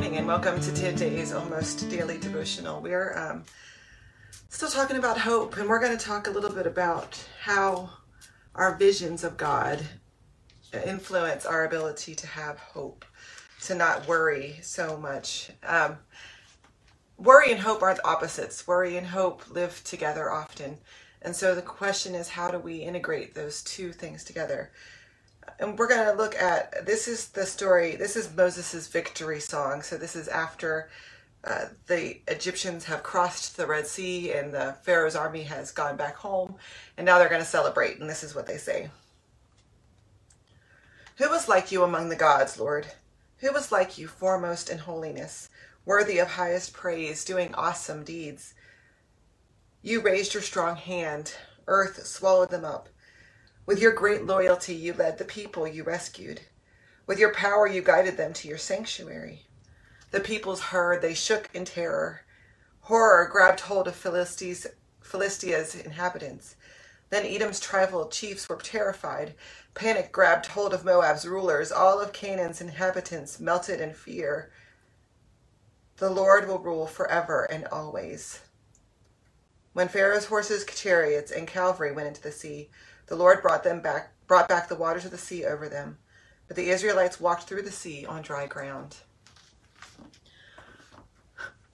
morning and welcome to today's almost daily devotional. We're um, still talking about hope, and we're going to talk a little bit about how our visions of God influence our ability to have hope, to not worry so much. Um, worry and hope aren't opposites. Worry and hope live together often. And so the question is, how do we integrate those two things together? And we're going to look at this is the story this is moses' victory song. So this is after uh, the egyptians have crossed the red sea and the pharaoh's army has gone back home and now they're going to celebrate and this is what they say. Who was like you among the gods lord? Who was like you foremost in holiness worthy of highest praise doing awesome deeds? You raised your strong hand earth swallowed them up with your great loyalty, you led the people you rescued. With your power, you guided them to your sanctuary. The peoples heard, they shook in terror. Horror grabbed hold of Philistia's, Philistia's inhabitants. Then Edom's tribal chiefs were terrified. Panic grabbed hold of Moab's rulers. All of Canaan's inhabitants melted in fear. The Lord will rule forever and always. When Pharaoh's horses, chariots, and cavalry went into the sea, the Lord brought them back, brought back the waters of the sea over them. But the Israelites walked through the sea on dry ground.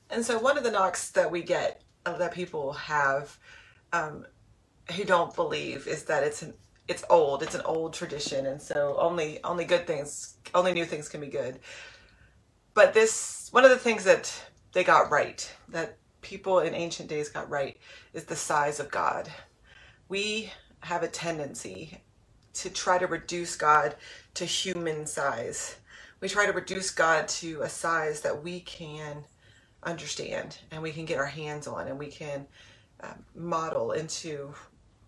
And so, one of the knocks that we get, uh, that people have, um, who don't believe, is that it's an it's old. It's an old tradition, and so only only good things, only new things can be good. But this one of the things that they got right, that people in ancient days got right, is the size of God. We have a tendency to try to reduce God to human size. We try to reduce God to a size that we can understand and we can get our hands on and we can uh, model into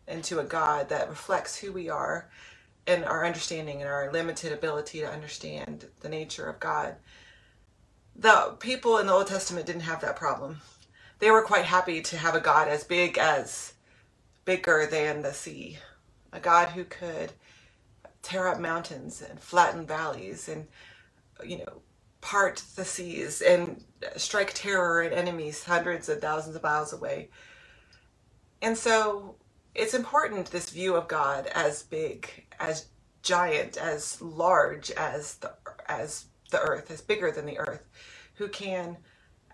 into a God that reflects who we are and our understanding and our limited ability to understand the nature of God. The people in the Old Testament didn't have that problem. They were quite happy to have a God as big as bigger than the sea, a God who could tear up mountains and flatten valleys and, you know, part the seas and strike terror at enemies hundreds of thousands of miles away. And so it's important, this view of God as big, as giant, as large as the, as the earth, as bigger than the earth, who can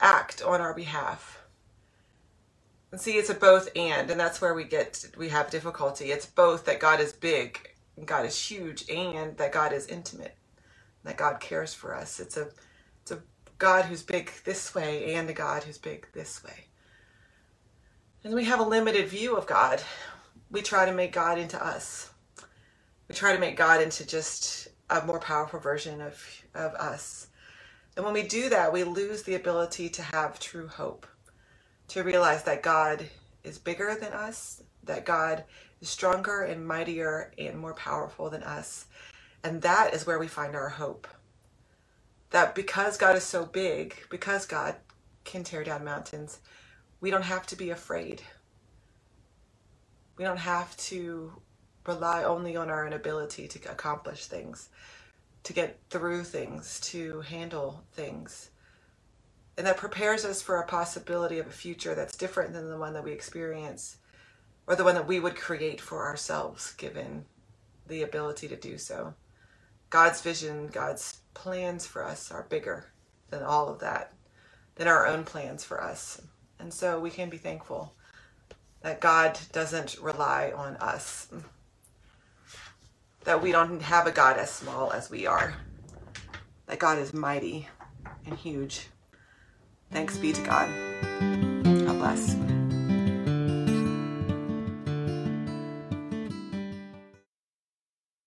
act on our behalf and see, it's a both and, and that's where we get we have difficulty. It's both that God is big, God is huge, and that God is intimate, that God cares for us. It's a it's a God who's big this way and a God who's big this way. And we have a limited view of God. We try to make God into us. We try to make God into just a more powerful version of, of us. And when we do that, we lose the ability to have true hope to realize that God is bigger than us, that God is stronger and mightier and more powerful than us. And that is where we find our hope. That because God is so big, because God can tear down mountains, we don't have to be afraid. We don't have to rely only on our inability to accomplish things, to get through things, to handle things and that prepares us for a possibility of a future that's different than the one that we experience or the one that we would create for ourselves given the ability to do so. God's vision, God's plans for us are bigger than all of that, than our own plans for us. And so we can be thankful that God doesn't rely on us, that we don't have a God as small as we are, that God is mighty and huge. Thanks be to God. God bless.